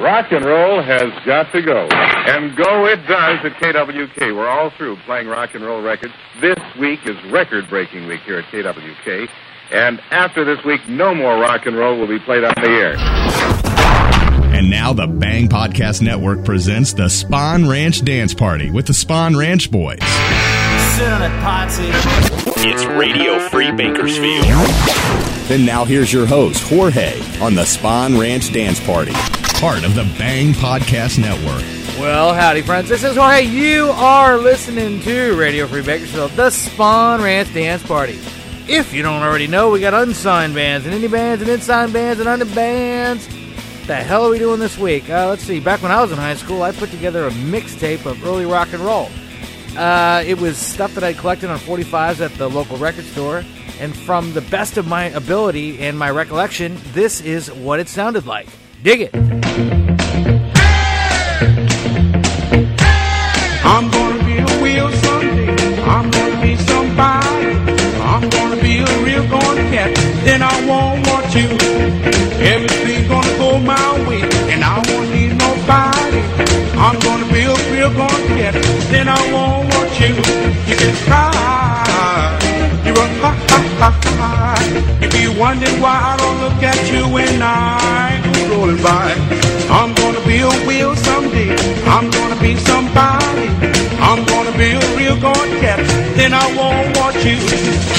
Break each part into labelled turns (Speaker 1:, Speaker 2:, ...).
Speaker 1: Rock and roll has got to go. And go it does at KWK. We're all through playing rock and roll records. This week is record breaking week here at KWK. And after this week, no more rock and roll will be played on the air.
Speaker 2: And now the Bang Podcast Network presents the Spawn Ranch Dance Party with the Spawn Ranch Boys.
Speaker 3: Sit on it, Potsy.
Speaker 4: It's Radio Free Bakersfield.
Speaker 2: And now here's your host, Jorge, on the Spawn Ranch Dance Party, part of the Bang Podcast Network.
Speaker 5: Well, howdy, friends. This is Jorge. You are listening to Radio Free Bakersfield, the Spawn Ranch Dance Party. If you don't already know, we got unsigned bands and indie bands and unsigned bands and under bands. The hell are we doing this week? Uh, let's see. Back when I was in high school, I put together a mixtape of early rock and roll. Uh, it was stuff that I collected on 45s at the local record store, and from the best of my ability and my recollection, this is what it sounded like. Dig it.
Speaker 6: I'm gonna be a wheel someday. I'm gonna be somebody. I'm gonna be a real gone cat. Then I won't want you. Everything's gonna go my way, and I won't need nobody. I'm gonna be a real gone cat. Then I won't want you. You can cry. You run ha ha ha ha. You be wondering why I don't look at you when I rolling by. I'm gonna be a wheel someday. I'm gonna be somebody. I'm gonna be a real gone cat. Then I won't want you.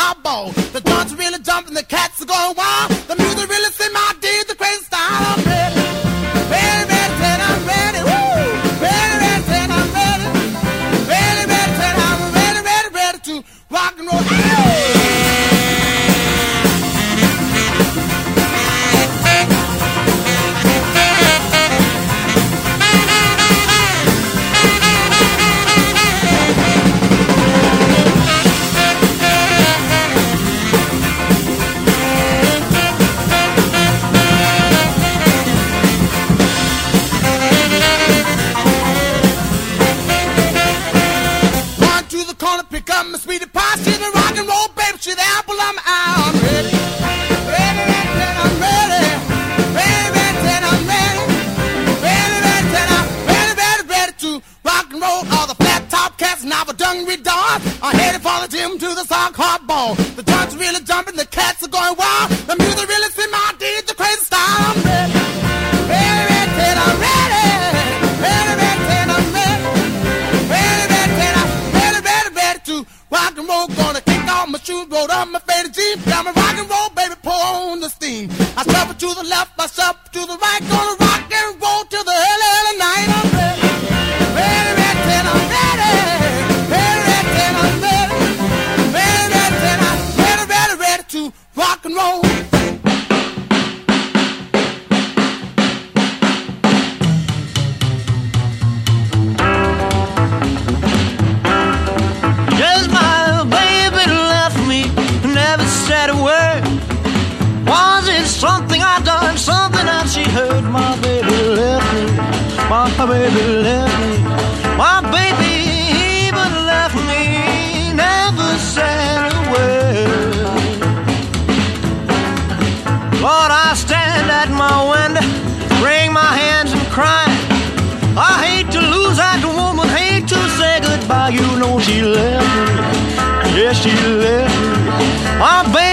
Speaker 6: hardball. My
Speaker 7: baby left
Speaker 3: me. My baby even left me, never said a word. Lord, I stand at my window, wring my hands and cry. I hate to lose that woman, hate to say goodbye. You know she left me. Yes, yeah, she left me. My baby.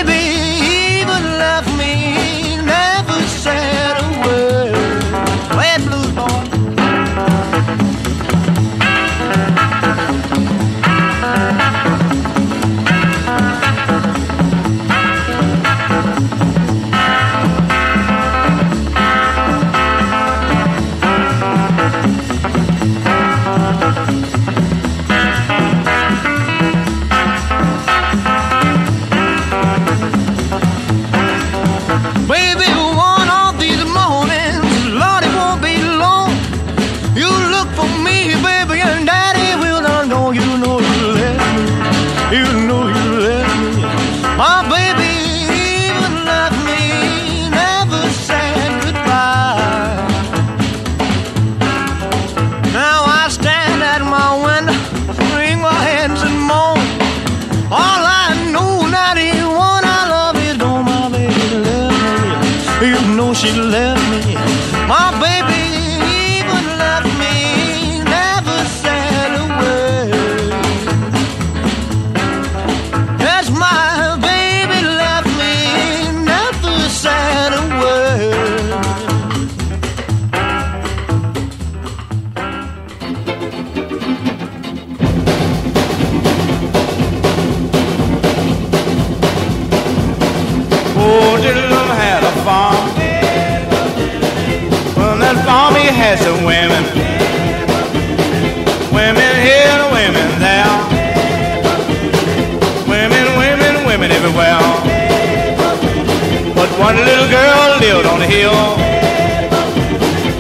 Speaker 6: hill.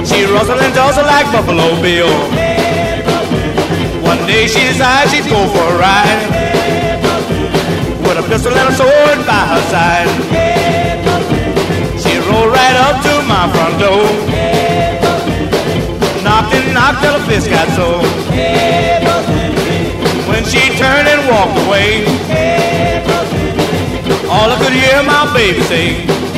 Speaker 6: She rustled and jostled like Buffalo Bill. One day she decided she'd go for a ride with a pistol and a sword by her side. She rolled right up to my front door, knocked and knocked till the
Speaker 8: fist got sore. When she turned and walked away, all I could hear my baby say.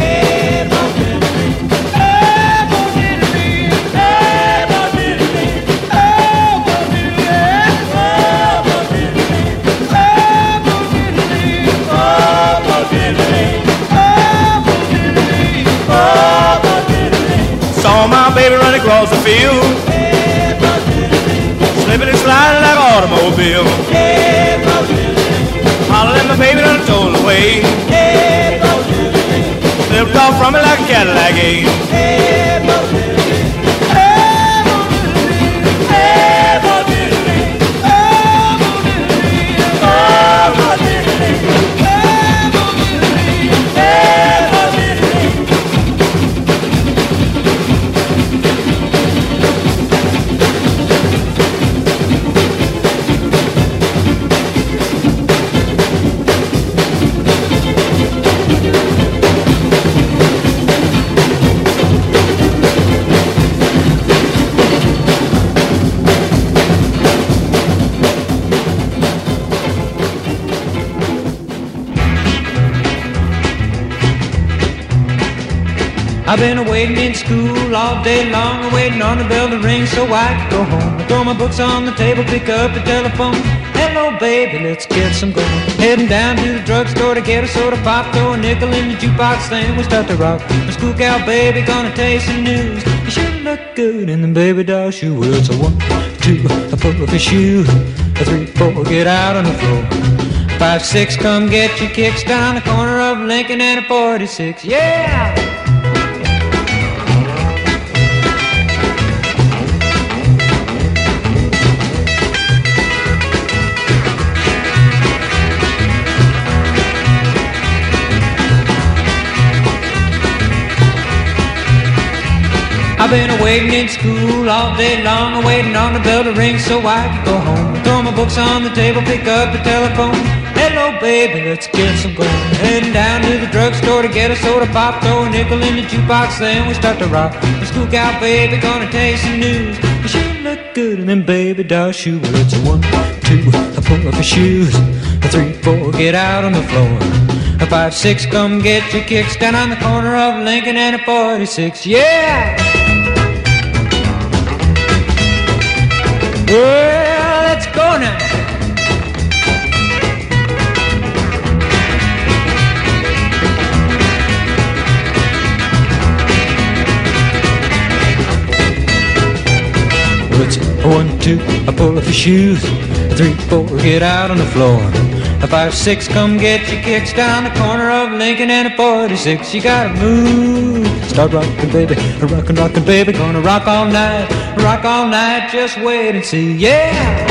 Speaker 8: Baby run across the field, slipping and sliding like an automobile. Hollered at my baby done told away. Slipped off from me like a Cadillac ain't. I've been waiting in school all day long, waiting on the bell to ring so I can go home. I throw my books on the table, pick up the telephone. Hello, baby, let's get some going. Heading down to the drugstore to get a soda pop, throw a nickel in the jukebox, then we start to rock. My school gal, baby, gonna taste some news. You sure look good in the baby doll shoe. Well, it's a one, two, a four, a shoe, a three, four, get out on the floor. Five, six, come get your kicks down the corner of Lincoln and a 46. Yeah! I've been waiting in school all day long, waiting on the bell to ring so I can go home. Throw my books on the table, pick up the telephone. Hello, baby, let's get some going. Heading down to the drugstore to get a soda pop, throw a nickel in the jukebox, then we start to rock. The school gal, baby, gonna taste some news. You sure look good in them baby doll shoes. Well, it's a one, two, a four of your shoes. A three, four, get out on the floor. A five, six, come get your kicks down on the corner of Lincoln and a 46. Yeah! Well, let's go now. It's one, two, I pull off your shoes. Three, four, get out on the floor. A five, six, come get your kicks down the corner of Lincoln and a 46. You gotta move. Start rocking, baby. Rockin', rockin', baby. Gonna rock all night. Rock all night. Just wait and see. Yeah!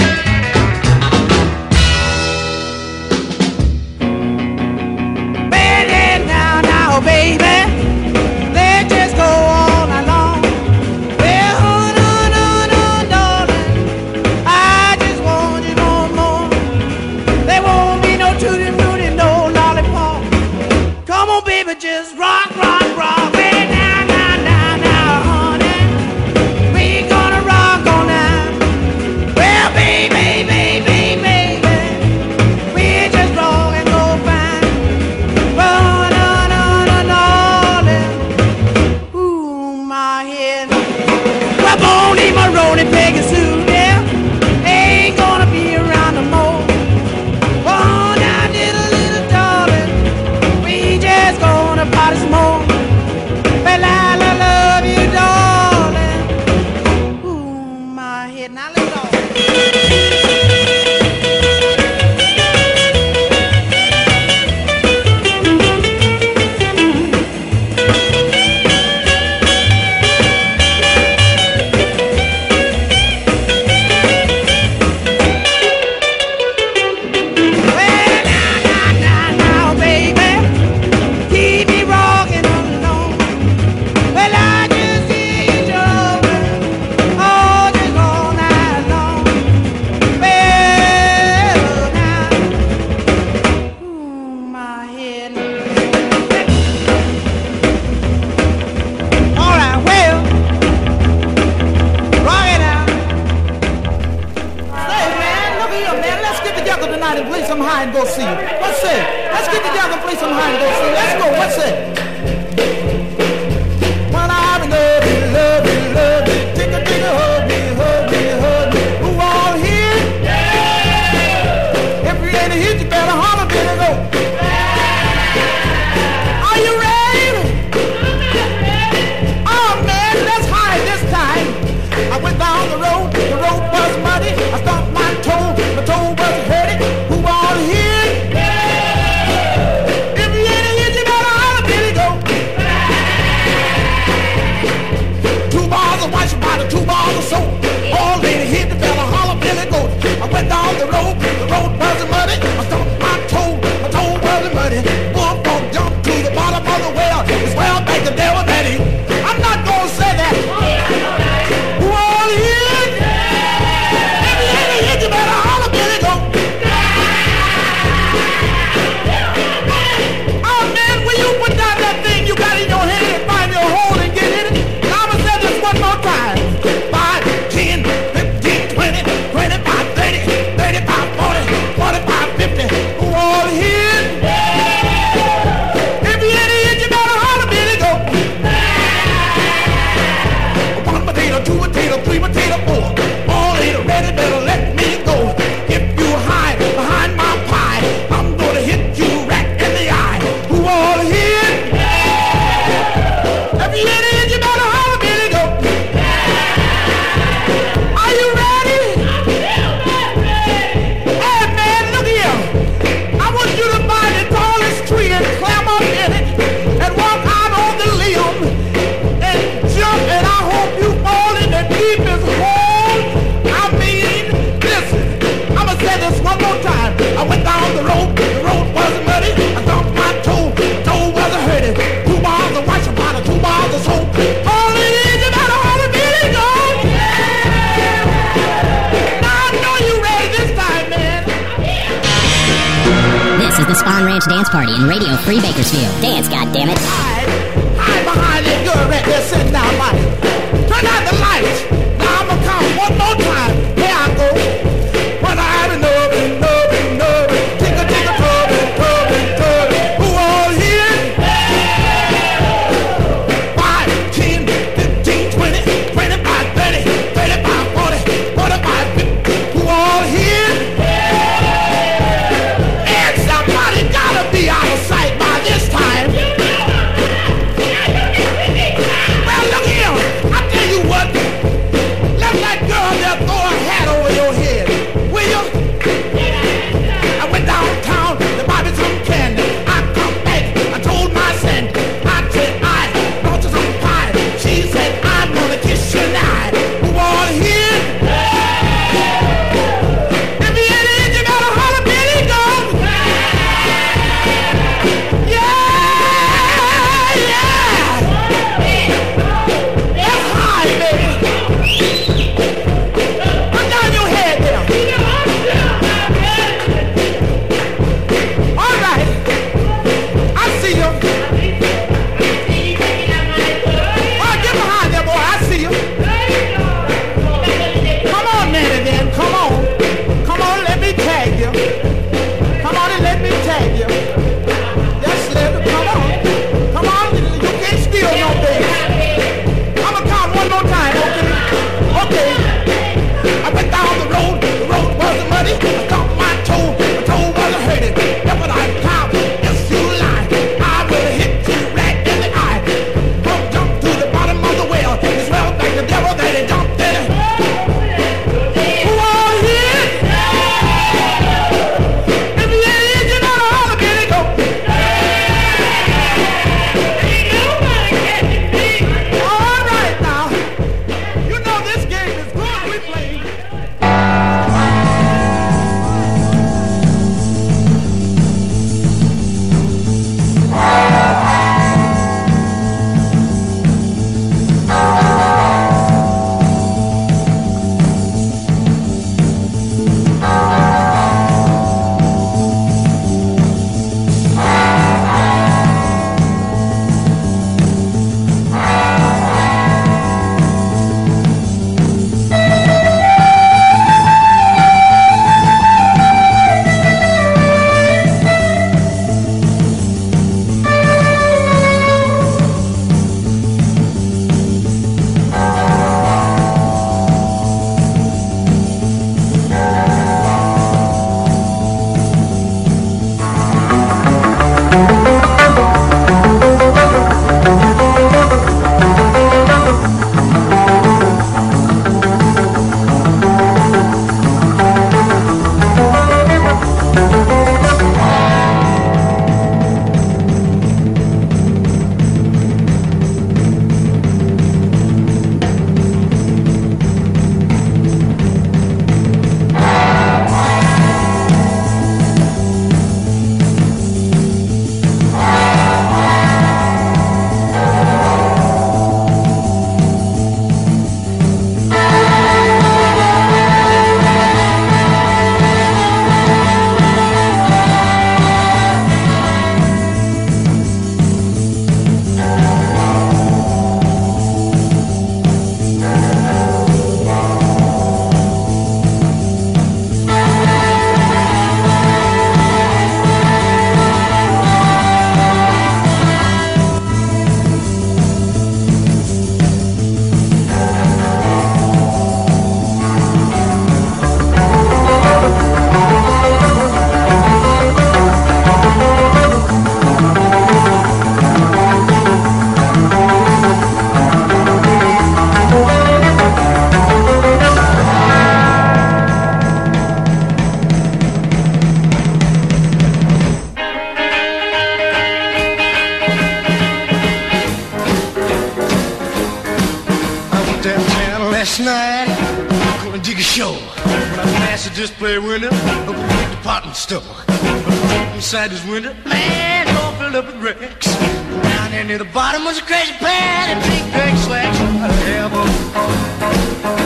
Speaker 3: Inside this window, man, all filled up with wrecks. Down there near the bottom was a crazy pan and big big slacks. Of heaven.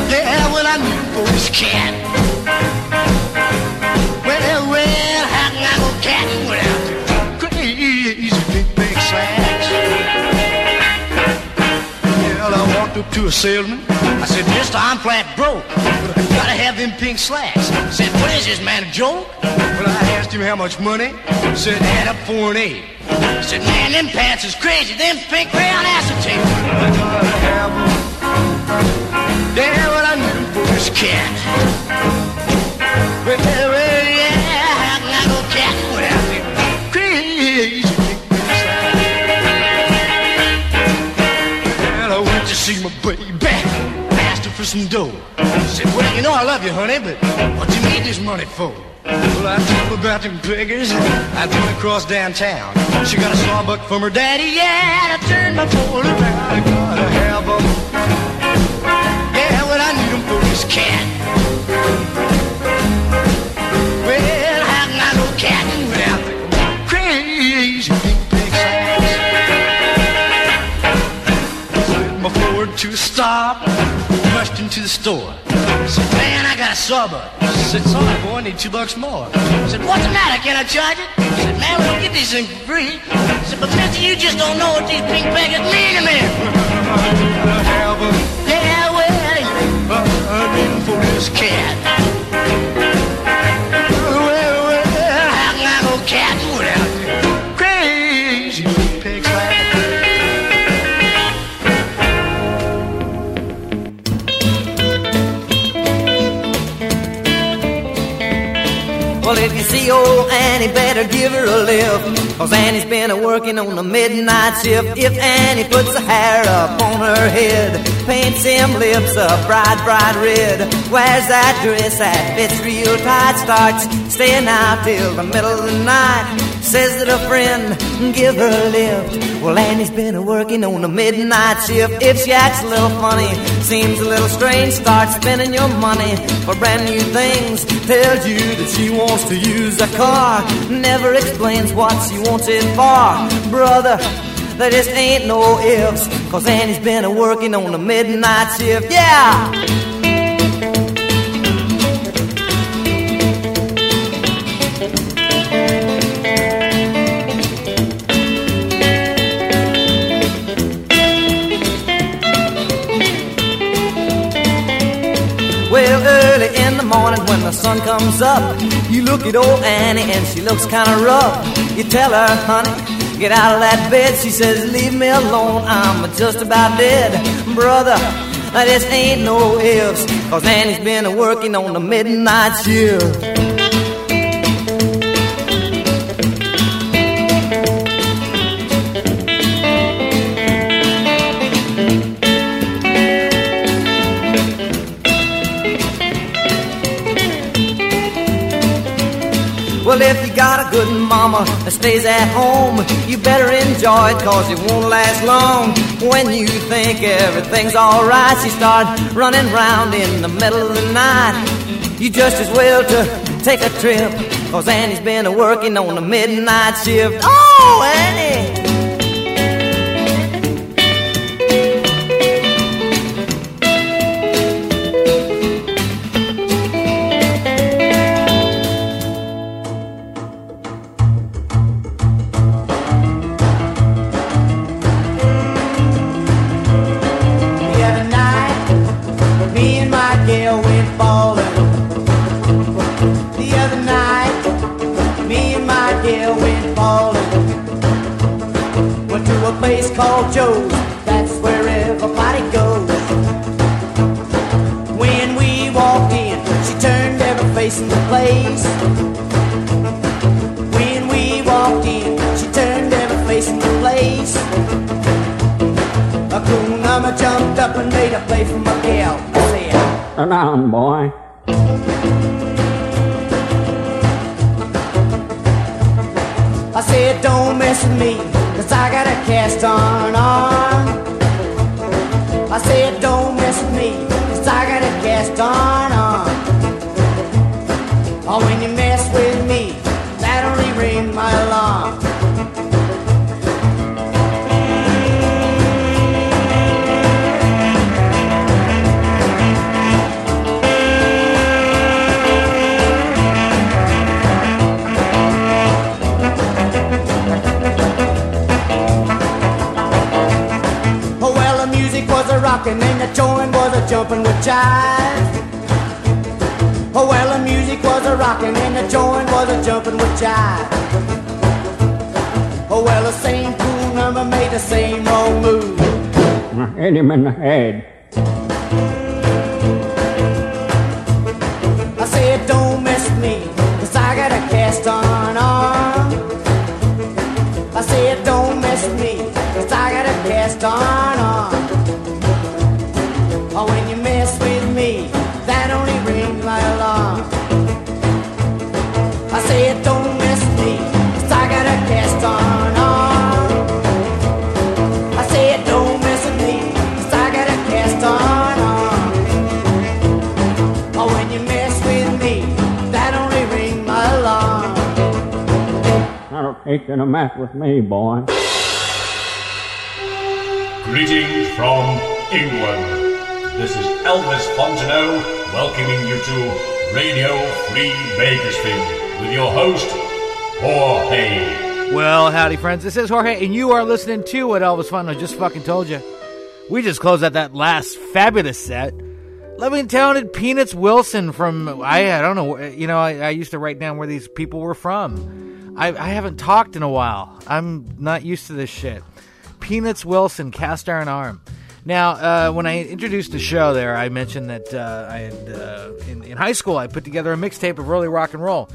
Speaker 3: Yeah, well, I knew for this cat. Well, well, how can I go catting without crazy big big slacks? Well, I walked up to a salesman. I said, Mister, I'm flat broke. But gotta have them pink slacks. Said, what is this, man, a joke? Well, I asked him how much money. Said, add up four and eight. Said, man, them pants is crazy. Them pink rayon acetate. I gotta have 'em. Yeah, well, I knew for this cat. Well, well, for some dough. She said, well, you know I love you, honey, but what do you need this money for? Well, I told her about them beggars. I went across downtown. She got a sawbuck from her daddy. Yeah, and I turned my phone around. I gotta have 'em. Yeah, well, I need 'em for this cat. Well, how can I go catting without the crazy big big slacks? my Ford to a stop, store. Said, man, I got a sawbuck. Said, sorry, boy, I need two bucks more. Said, what's the matter? Can I charge it? Said, man, we don't get these things free. Said, but mister, you just don't know what these pink beggars mean to me.
Speaker 9: Better give her a lift. Cause Annie's been a working on the midnight shift. If Annie puts a hair up on her head, paints them lips a bright, bright red, wears that dress that fits real tight, starts staying out till the middle of the night, says that a friend give her a lift. Well, Annie's been a working on the midnight shift. If she acts a little funny, seems a little strange, starts spending your money for brand new things, tells you that she wants to use a car, never explains what she wants it for. Brother, there just ain't no ifs, cause Annie's been a working on the midnight shift. Yeah! Sun comes up, you look at old Annie and she looks kinda rough. You tell her, honey, get out of that bed. She says, leave me alone, I'm just about dead. Brother, this ain't no ifs, cause Annie's been working on the midnight shift. Well, if you got a good mama that stays at home, you better enjoy it cause it won't last long. When you think everything's alright, she starts running round in the middle of the night. You just as well to take a trip, cause Annie's been working on the midnight shift. Oh, Annie!
Speaker 10: Boy.
Speaker 11: I said, don't mess with me, cause I got a cast on. I said, don't mess with me, cause I on on. A and the joint was a jumping with jive. Oh, well, the music was a rocking and the joint was a jumping with jive. Oh, well, the same cool number made the same wrong move.
Speaker 10: Hit him in the head.
Speaker 11: I don't
Speaker 10: take you to mess with me, boy.
Speaker 12: Greetings from England. This is Elvis Fontenot welcoming you to Radio Free Bakersfield with your host, Jorge.
Speaker 5: Well, howdy, friends. This is Jorge, and you are listening to what Elvis Fontenot just fucking told you. We just closed out that last fabulous set. Loving talented Peanuts Wilson from I I don't know you know I, I used to write down where these people were from. I, I haven't talked in a while. I'm not used to this shit. Peanuts Wilson, Cast Iron Arm. Now, uh, when I introduced the show there, I mentioned that uh, I had uh, in, in high school I put together a mixtape of early rock and roll.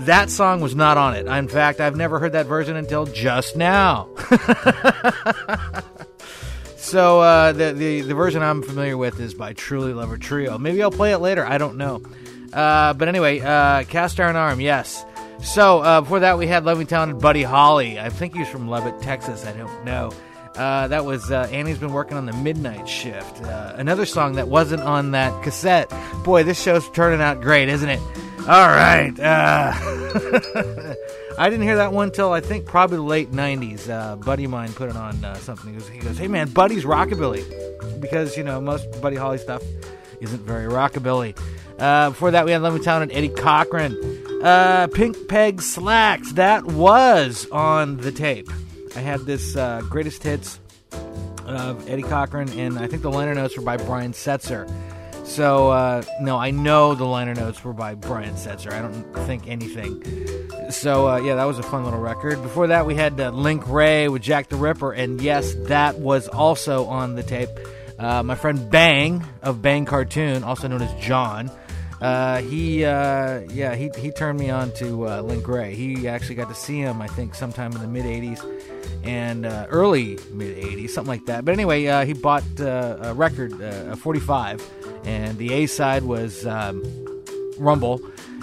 Speaker 5: That song was not on it. In fact, I've never heard that version until just now. so uh, the, the the version I'm familiar with is by Truly Lover Trio. Maybe I'll play it later. I don't know. Uh, but anyway, uh, Cast Iron Arm, yes. So uh, before that, we had loving talented Buddy Holly. I think he's from Lubbock, Texas. I don't know. Uh, that was uh, Annie's been working on the midnight shift. Uh, another song that wasn't on that cassette. Boy, this show's turning out great, isn't it? All right. Uh, I didn't hear that one till I think probably the late '90s. Uh, buddy of mine put it on something. He goes, he goes, "Hey man, Buddy's rockabilly," because you know most Buddy Holly stuff isn't very rockabilly. Before that, we had Lemon Town and Eddie Cochran. Uh, Pink Peg Slacks. That was on the tape. I had this uh, greatest hits of Eddie Cochran, and I think the liner notes were by Brian Setzer. So, uh, no, I know the liner notes were by Brian Setzer. I don't think anything. So, uh, yeah, that was a fun little record. Before that, we had uh, Link Wray with Jack the Ripper, and yes, that was also on the tape. Uh, my friend Bang of Bang Cartoon, also known as John, uh, he, uh, yeah, he, he turned me on to uh, Link Wray. He actually got to see him, I think, sometime in the mid 80s and uh, early mid 80s, something like that. But anyway, uh, he bought uh, a record, uh, a 45, and the A side was um, Rumble,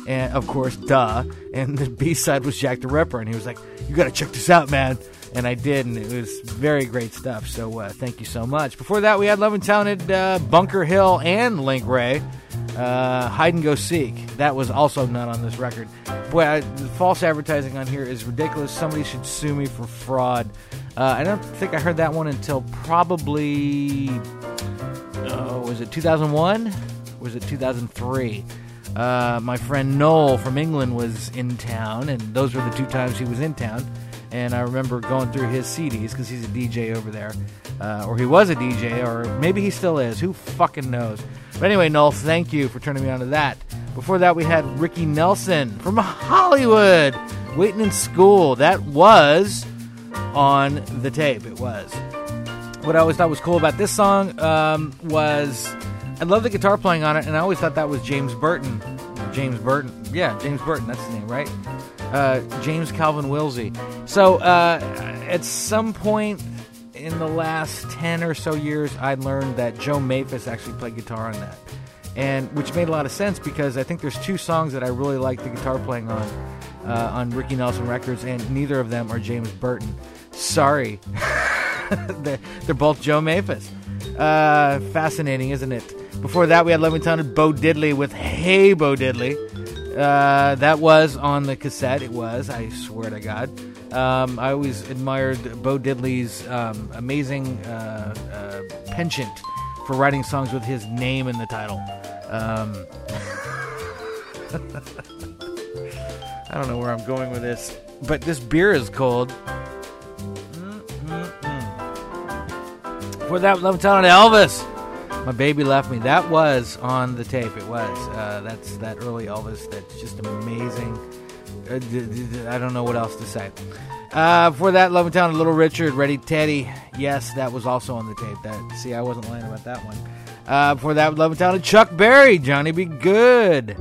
Speaker 5: and of course, duh. And the B side was Jack the Ripper, and he was like, "You got to check this out, man." And I did, and it was very great stuff. So uh, thank you so much. Before that, we had Love and Talented uh, Bunker Hill and Link Wray. Uh, Hide and Go Seek. That was also not on this record. Boy, I, the false advertising on here is ridiculous. Somebody should sue me for fraud. Uh, I don't think I heard that one until probably. Oh, was it 2001? Was it 2003? Uh, my friend Noel from England was in town, and those were the two times he was in town. And I remember going through his CDs because he's a DJ over there, uh, or he was a DJ, or maybe he still is. Who fucking knows? But anyway, Noel, thank you for turning me on to that. Before that, we had Ricky Nelson from Hollywood, waiting in school. That was on the tape. It was. What I always thought was cool about this song um, was I love the guitar playing on it, and I always thought that was James Burton. James Burton, yeah, James Burton. That's his name, right? Uh, James Calvin Wilsey. So uh, at some point in the last 10 or so years, I learned that Joe Maphis actually played guitar on that. And which made a lot of sense because I think there's two songs that I really like the guitar playing on uh, on Ricky Nelson records, and neither of them are James Burton. Sorry. they're, they're both Joe Maphis. Uh, fascinating, isn't it? Before that, we had Levittown Bo Diddley with Hey Bo Diddley. Uh, that was on the cassette. It was, I swear to God. Um, I always admired Bo Diddley's um, amazing uh, uh, penchant for writing songs with his name in the title. Um, I don't know where I'm going with this, but this beer is cold. For that, love telling Elvis. My baby left me. That was on the tape. It was. Uh, that's that early Elvis. That's just amazing. Uh, I don't know what else to say. Uh, for that, Love and Town, Little Richard, Ready Teddy. Yes, that was also on the tape. That see, I wasn't lying about that one. Uh, for that, Love and Town, Chuck Berry, Johnny B. Goode,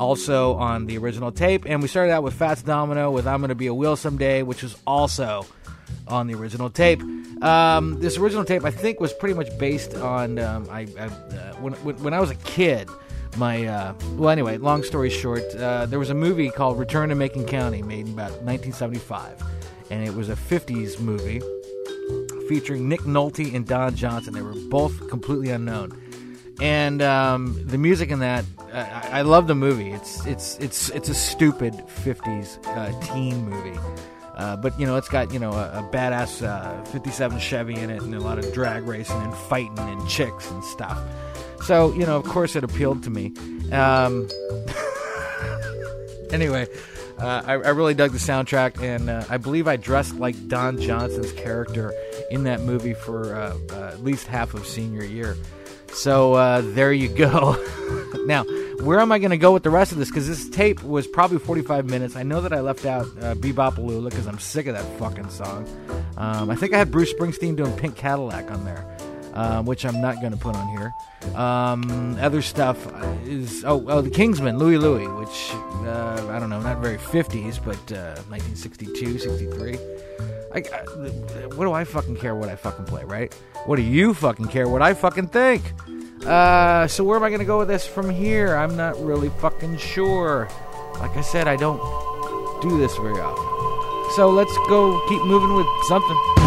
Speaker 5: also on the original tape. And we started out with Fats Domino with "I'm Gonna Be a Wheel Someday," which was also on the original tape. Um, this original tape, I think, was pretty much based on um, I, I uh, when when I was a kid. My uh, well, anyway, long story short, uh, there was a movie called Return to Macon County, made in about 1975, and it was a 50s movie featuring Nick Nolte and Don Johnson. They were both completely unknown, and um, the music in that I, I love the movie. It's it's it's it's a stupid 50s uh, teen movie. Uh, but you know, it's got you know a, a badass uh, '57 Chevy in it, and a lot of drag racing and fighting and chicks and stuff. So you know, of course, it appealed to me. Um, anyway, uh, I, I really dug the soundtrack, and uh, I believe I dressed like Don Johnson's character in that movie for uh, uh, at least half of senior year. So uh, there you go. now, where am I going to go with the rest of this? Because this tape was probably 45 minutes. I know that I left out uh, Be-Bop-A-Lula because I'm sick of that fucking song. Um, I think I had Bruce Springsteen doing Pink Cadillac on there, um, which I'm not going to put on here. Um, other stuff is oh, oh the Kingsmen, Louie Louie, which uh, I don't know, not very 50s, but uh, 1962, 63. I, I, what do I fucking care what I fucking play, right? What do you fucking care what I fucking think? Uh, so where am I gonna go with this from here? I'm not really fucking sure. Like I said, I don't do this very often. So let's go keep moving with something.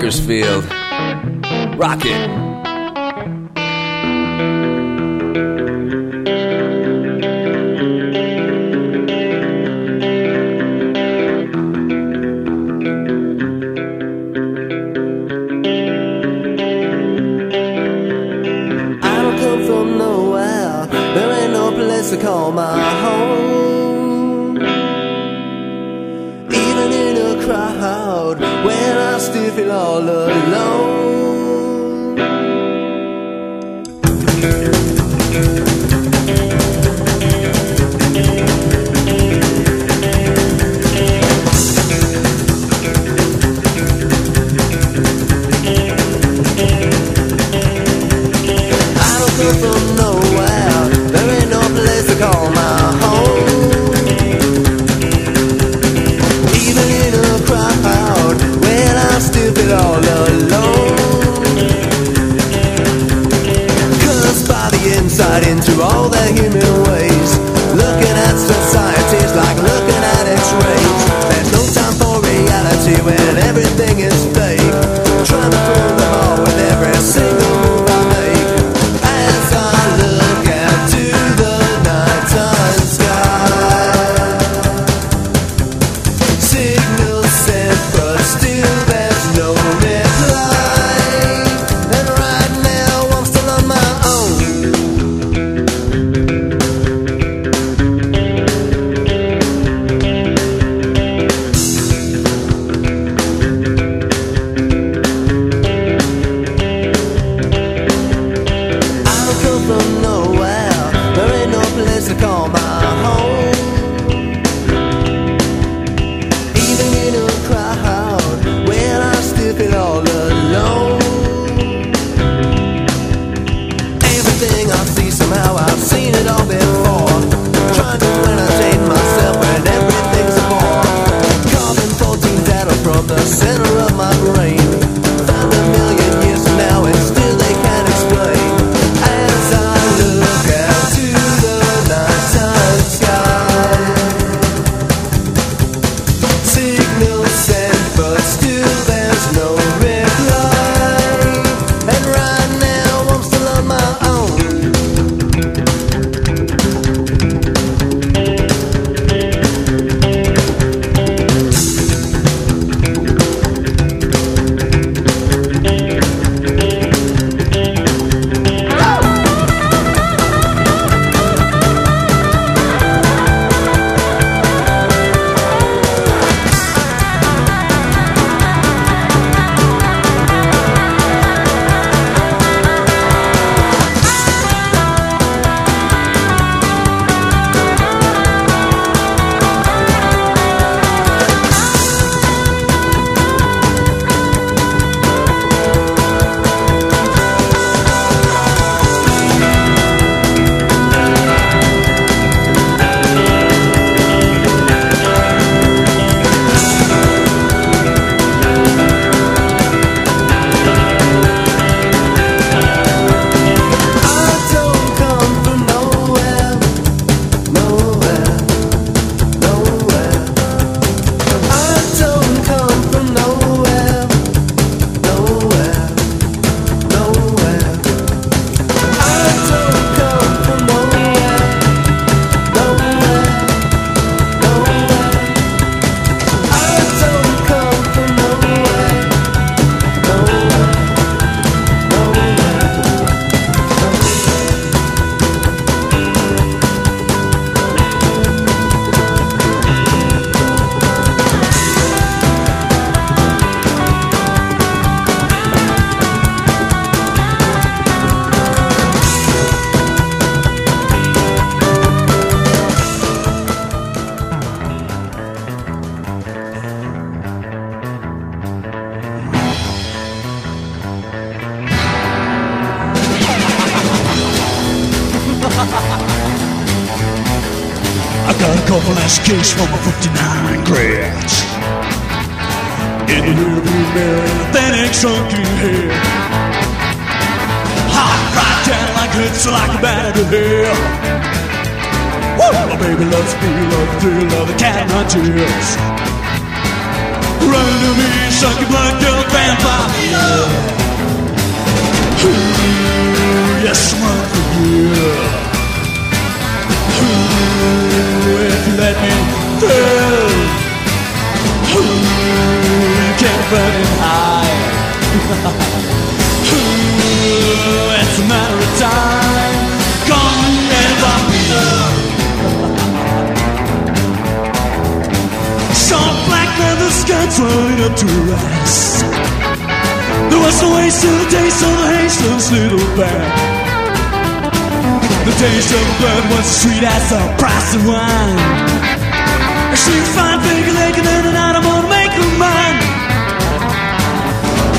Speaker 13: Bakersfield. Rock it.
Speaker 14: Feel all alone. Everything is
Speaker 15: This case from a 59 Gretsch. In the rearview mirror, in a thin sunken head. Hot right down like hits like a battered hell. Woo! My baby loves me, love the of the cat and tears. Run to me, suck blood, girl, vampire. Ooh, yes, run for you. If you let me through. Ooh, you can't burn it high. Ooh, it's a matter of time. Come and me Soft black leather skirts rolling up to ass. There was no waste to the taste of the Hastings little bag. The taste of blood was sweet as the price of wine. She's fine, figure in and I'm gonna make her mine.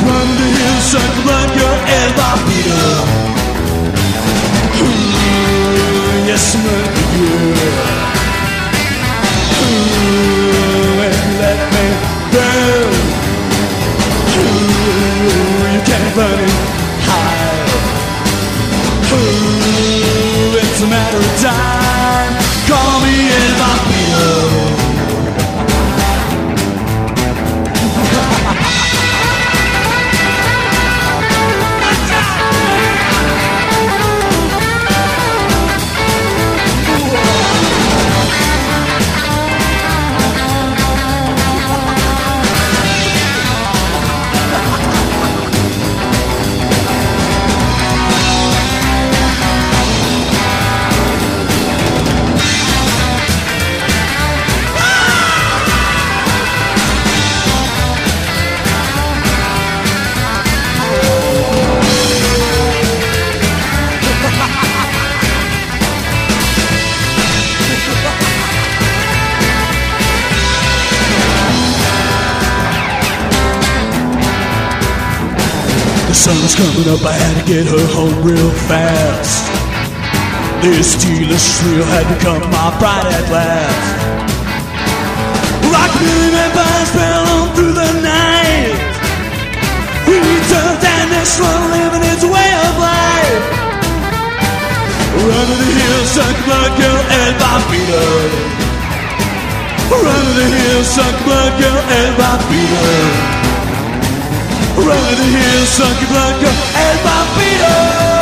Speaker 15: Run the hill, suck the blood, girl, El Barbito. Ooh, yes, man, yeah. Ooh, and let me burn. Ooh, you can't burn it a matter of time. Coming up, I had to get her home real fast. This steeless thrill had become my pride at last. Rockabilly vampires fell on through the night. We turned down this one, living its way of life. Run to the hills, suck blood, girl, El Barbito. Run to the hills, suck blood, girl, El Barbito. To the hills, your blood, girl, El Barbito.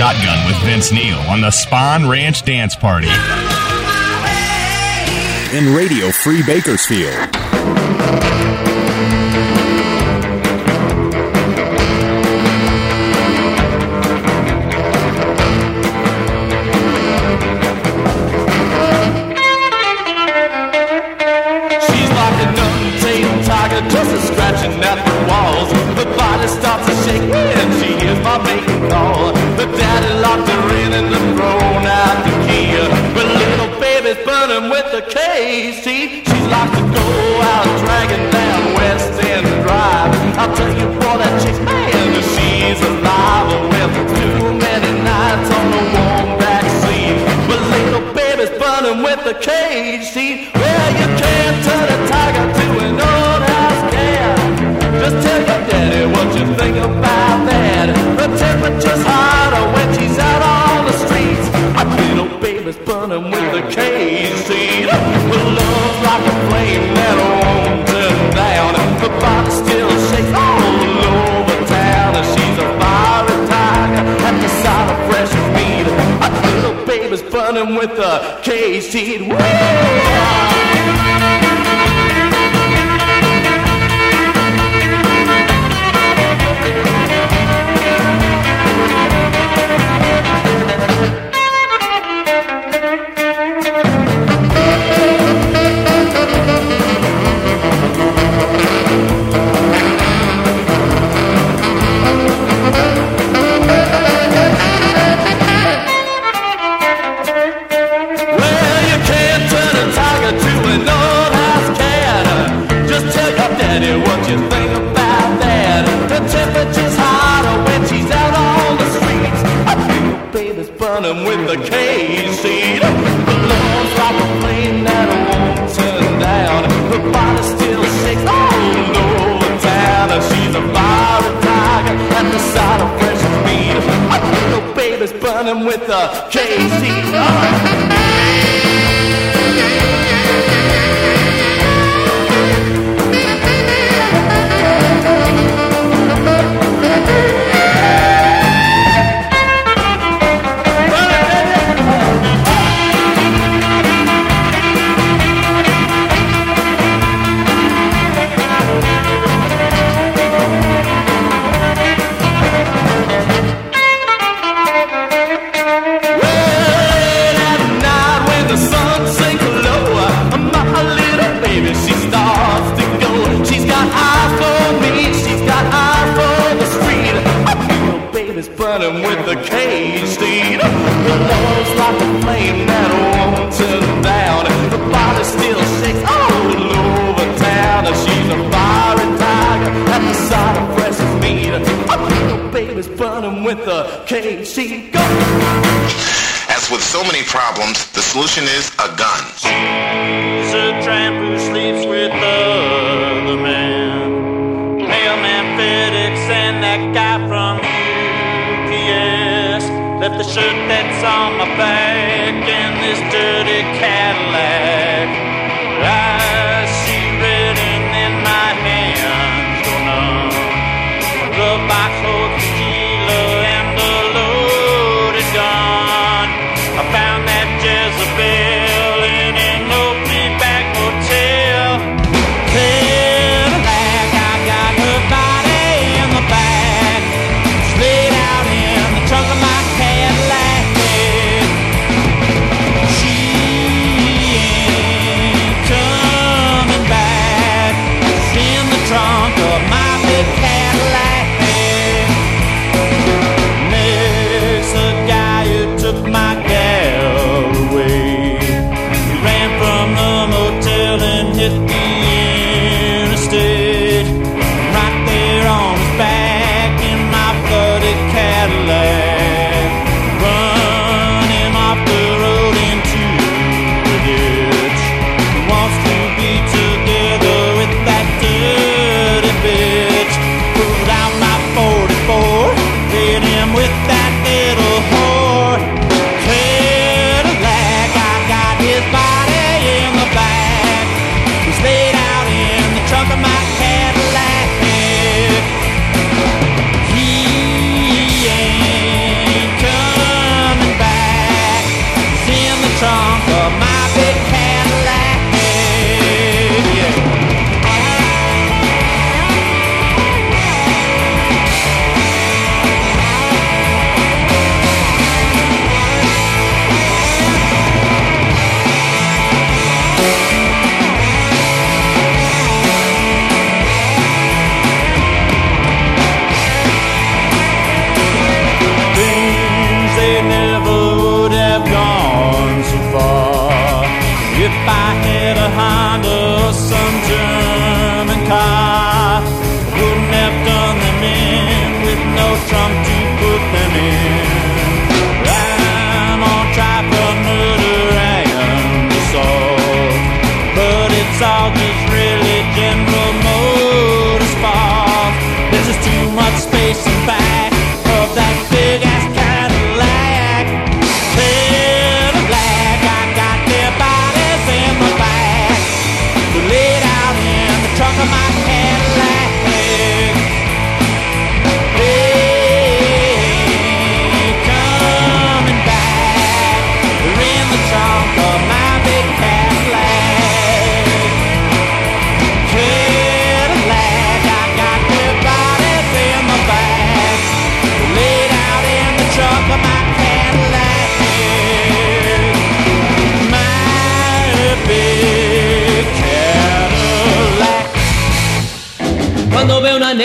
Speaker 16: Shotgun with Vince Neal on the Spawn Ranch Dance Party. In Radio Free Bakersfield.
Speaker 17: with the K-Seed. Woo!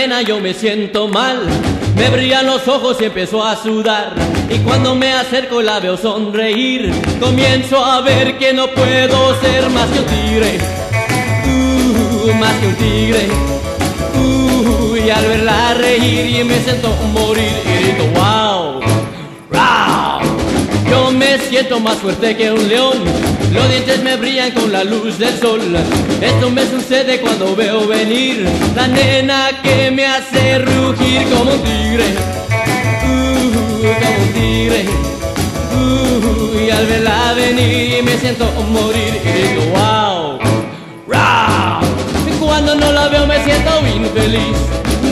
Speaker 17: Yo me siento mal, me brillan los ojos y empiezo a sudar. Y cuando me acerco la veo sonreír, comienzo a ver que no puedo ser más que un tigre, uh, más que un tigre. Uh, y al verla reír y me siento morir y grito wow, wow. Yo me siento más fuerte que un león, los dientes me brillan con la luz del sol. Esto me sucede cuando veo venir la nena que me hace rugir como un tigre, uh, como un tigre. Uh, y al verla venir me siento morir y digo wow, Cuando no la veo me siento infeliz,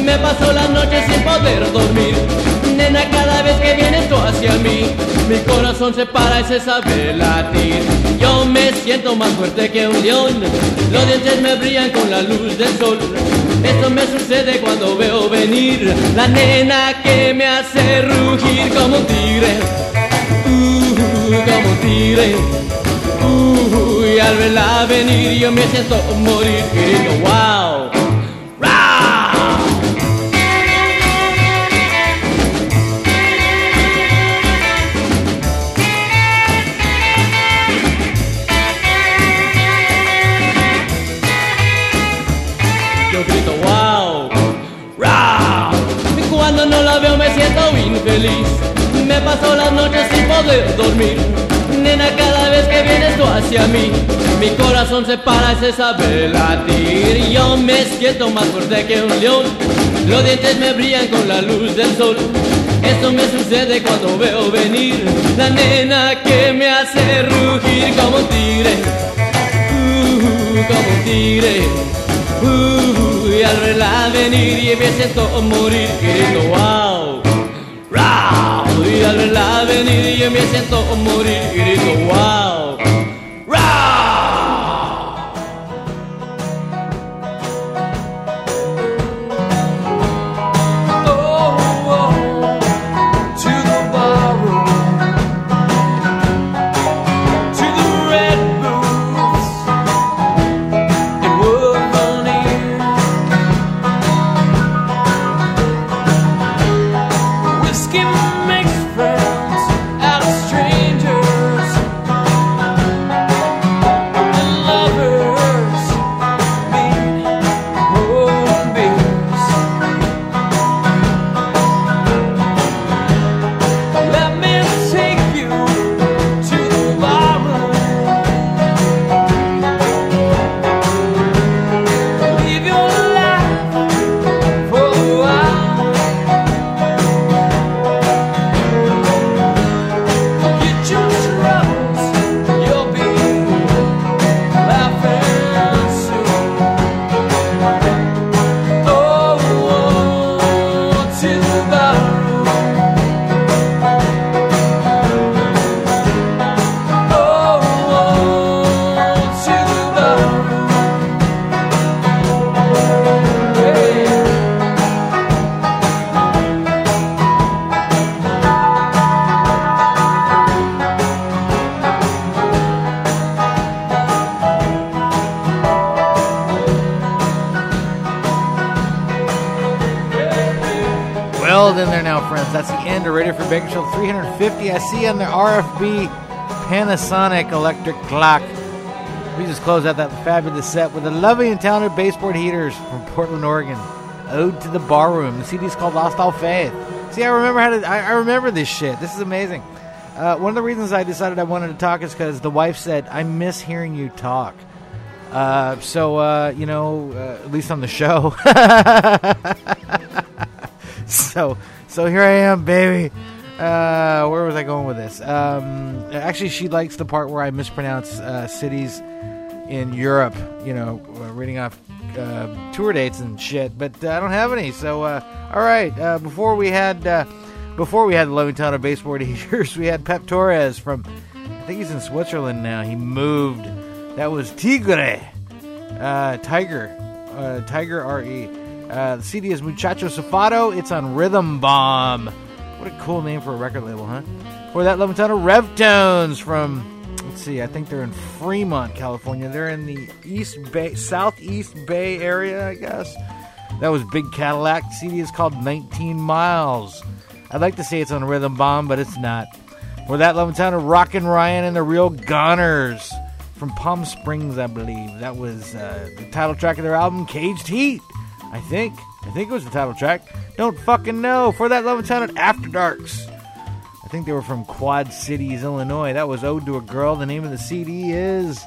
Speaker 17: me paso las noches sin poder dormir. Cada vez que vienes tú hacia mí, mi corazón se para y se sabe latir. Yo me siento más fuerte que un león, los dientes me brillan con la luz del sol. Esto me sucede cuando veo venir la nena que me hace rugir como un tigre, uh, como un tigre. Uh, y al verla venir yo me siento morir y wow. Infeliz. Me paso las noches sin poder dormir. Nena, cada vez que vienes tú hacia mí, mi corazón se para y se sabe latir. Yo me siento más fuerte que un león. Los dientes me brillan con la luz del sol. Esto me sucede cuando veo venir la nena que me hace rugir como un tigre, uh, como un tigre. Uh, y al verla venir y me siento morir queriendo wow. Y al verla venir y me siento morir queriendo wow, wow.
Speaker 5: Bakersfield 350. I see on the RFB Panasonic electric clock. We just closed out that fabulous set with the lovely and talented baseboard heaters from Portland, Oregon. Ode to the Barroom. The CD is called Lost All Faith. See, I remember how to. I, I remember this shit. This is amazing. Uh, one of the reasons I decided I wanted to talk is because the wife said, "I miss hearing you talk." Uh, so uh, you know, uh, at least on the show. so so here I am, baby. Uh, where was I going with this? Um, actually, she likes the part where I mispronounce uh, cities in Europe. You know, uh, reading off uh, tour dates and shit, but uh, I don't have any. So, uh, all right. Before we had uh, before we had the Levington of baseboard heaters, we had Pep Torres from. I think he's in Switzerland now. He moved. That was Tigre, Tiger, Tiger R.E. Uh, the CD is Muchacho Safado. It's on Rhythm Bomb. What a cool name for a record label, huh? For that Levington of Revtones from let's see, I think they're in Fremont, California. They're in the East Bay, Southeast Bay area, I guess. That was Big Cadillac. CD is called 19 Miles. I'd like to say it's on Rhythm Bomb, but it's not. For that, Levittown of Rockin' Ryan and the Real Goners from Palm Springs, I believe. That was uh, the title track of their album, Caged Heat. I think. I think it was the title track. Don't fucking know. For that, Levittown at After Darks. I think they were from Quad Cities, Illinois. That was Ode to a Girl. The name of the CD is.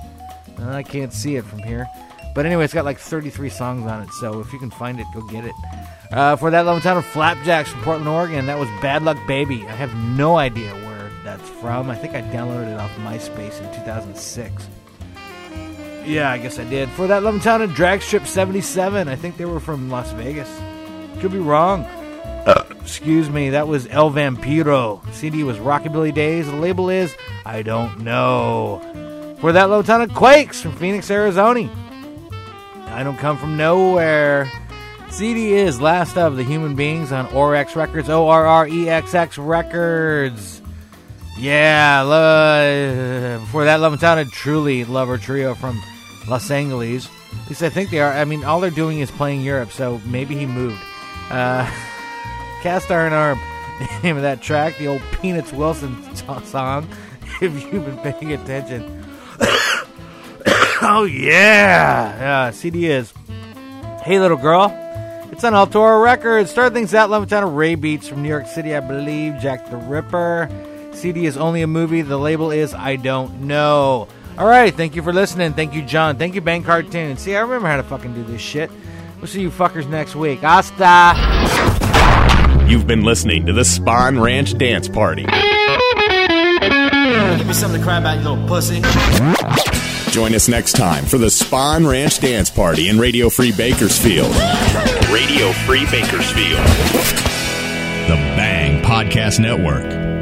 Speaker 5: I can't see it from here. But anyway, it's got like 33 songs on it, so if you can find it, go get it. Uh, for that love town of Flapjacks from Portland, Oregon, that was Bad Luck Baby. I have no idea where that's from. I think I downloaded it off MySpace in 2006. Yeah, I guess I did. For that love town Drag Strip 77, I think they were from Las Vegas. Could be wrong. Uh, excuse me, that was El Vampiro. CD was Rockabilly Days. The label is I Don't Know. For that ton of Quakes from Phoenix, Arizona. I don't come from nowhere. CD is Last of the Human Beings on Orrexx Records, O R R E X X Records. Yeah, lo- before that, Love and Sounded Truly Lover Trio from Los Angeles. At least I think they are. I mean, all they're doing is playing Europe, so maybe he moved. Uh, Cast Iron Arm, the name of that track, the old Peanuts Wilson song, if you've been paying attention. oh, yeah! Yeah, CD is Hey Little Girl. It's on Altora Records. Start things out, Levittown Raybeats from New York City, I believe. Jack the Ripper. CD is only a movie. The label is I Don't Know. All right, thank you for listening. Thank you, John. Thank you, Bang Cartoon. See, I remember how to fucking do this shit. We'll see you fuckers next week. Hasta.
Speaker 2: You've been listening to the Spawn Ranch Dance Party.
Speaker 18: Give me something to cry about, you little pussy.
Speaker 2: Join us next time for the Spawn Ranch Dance Party in Radio Free Bakersfield.
Speaker 4: Radio Free Bakersfield.
Speaker 2: The Bang Podcast Network.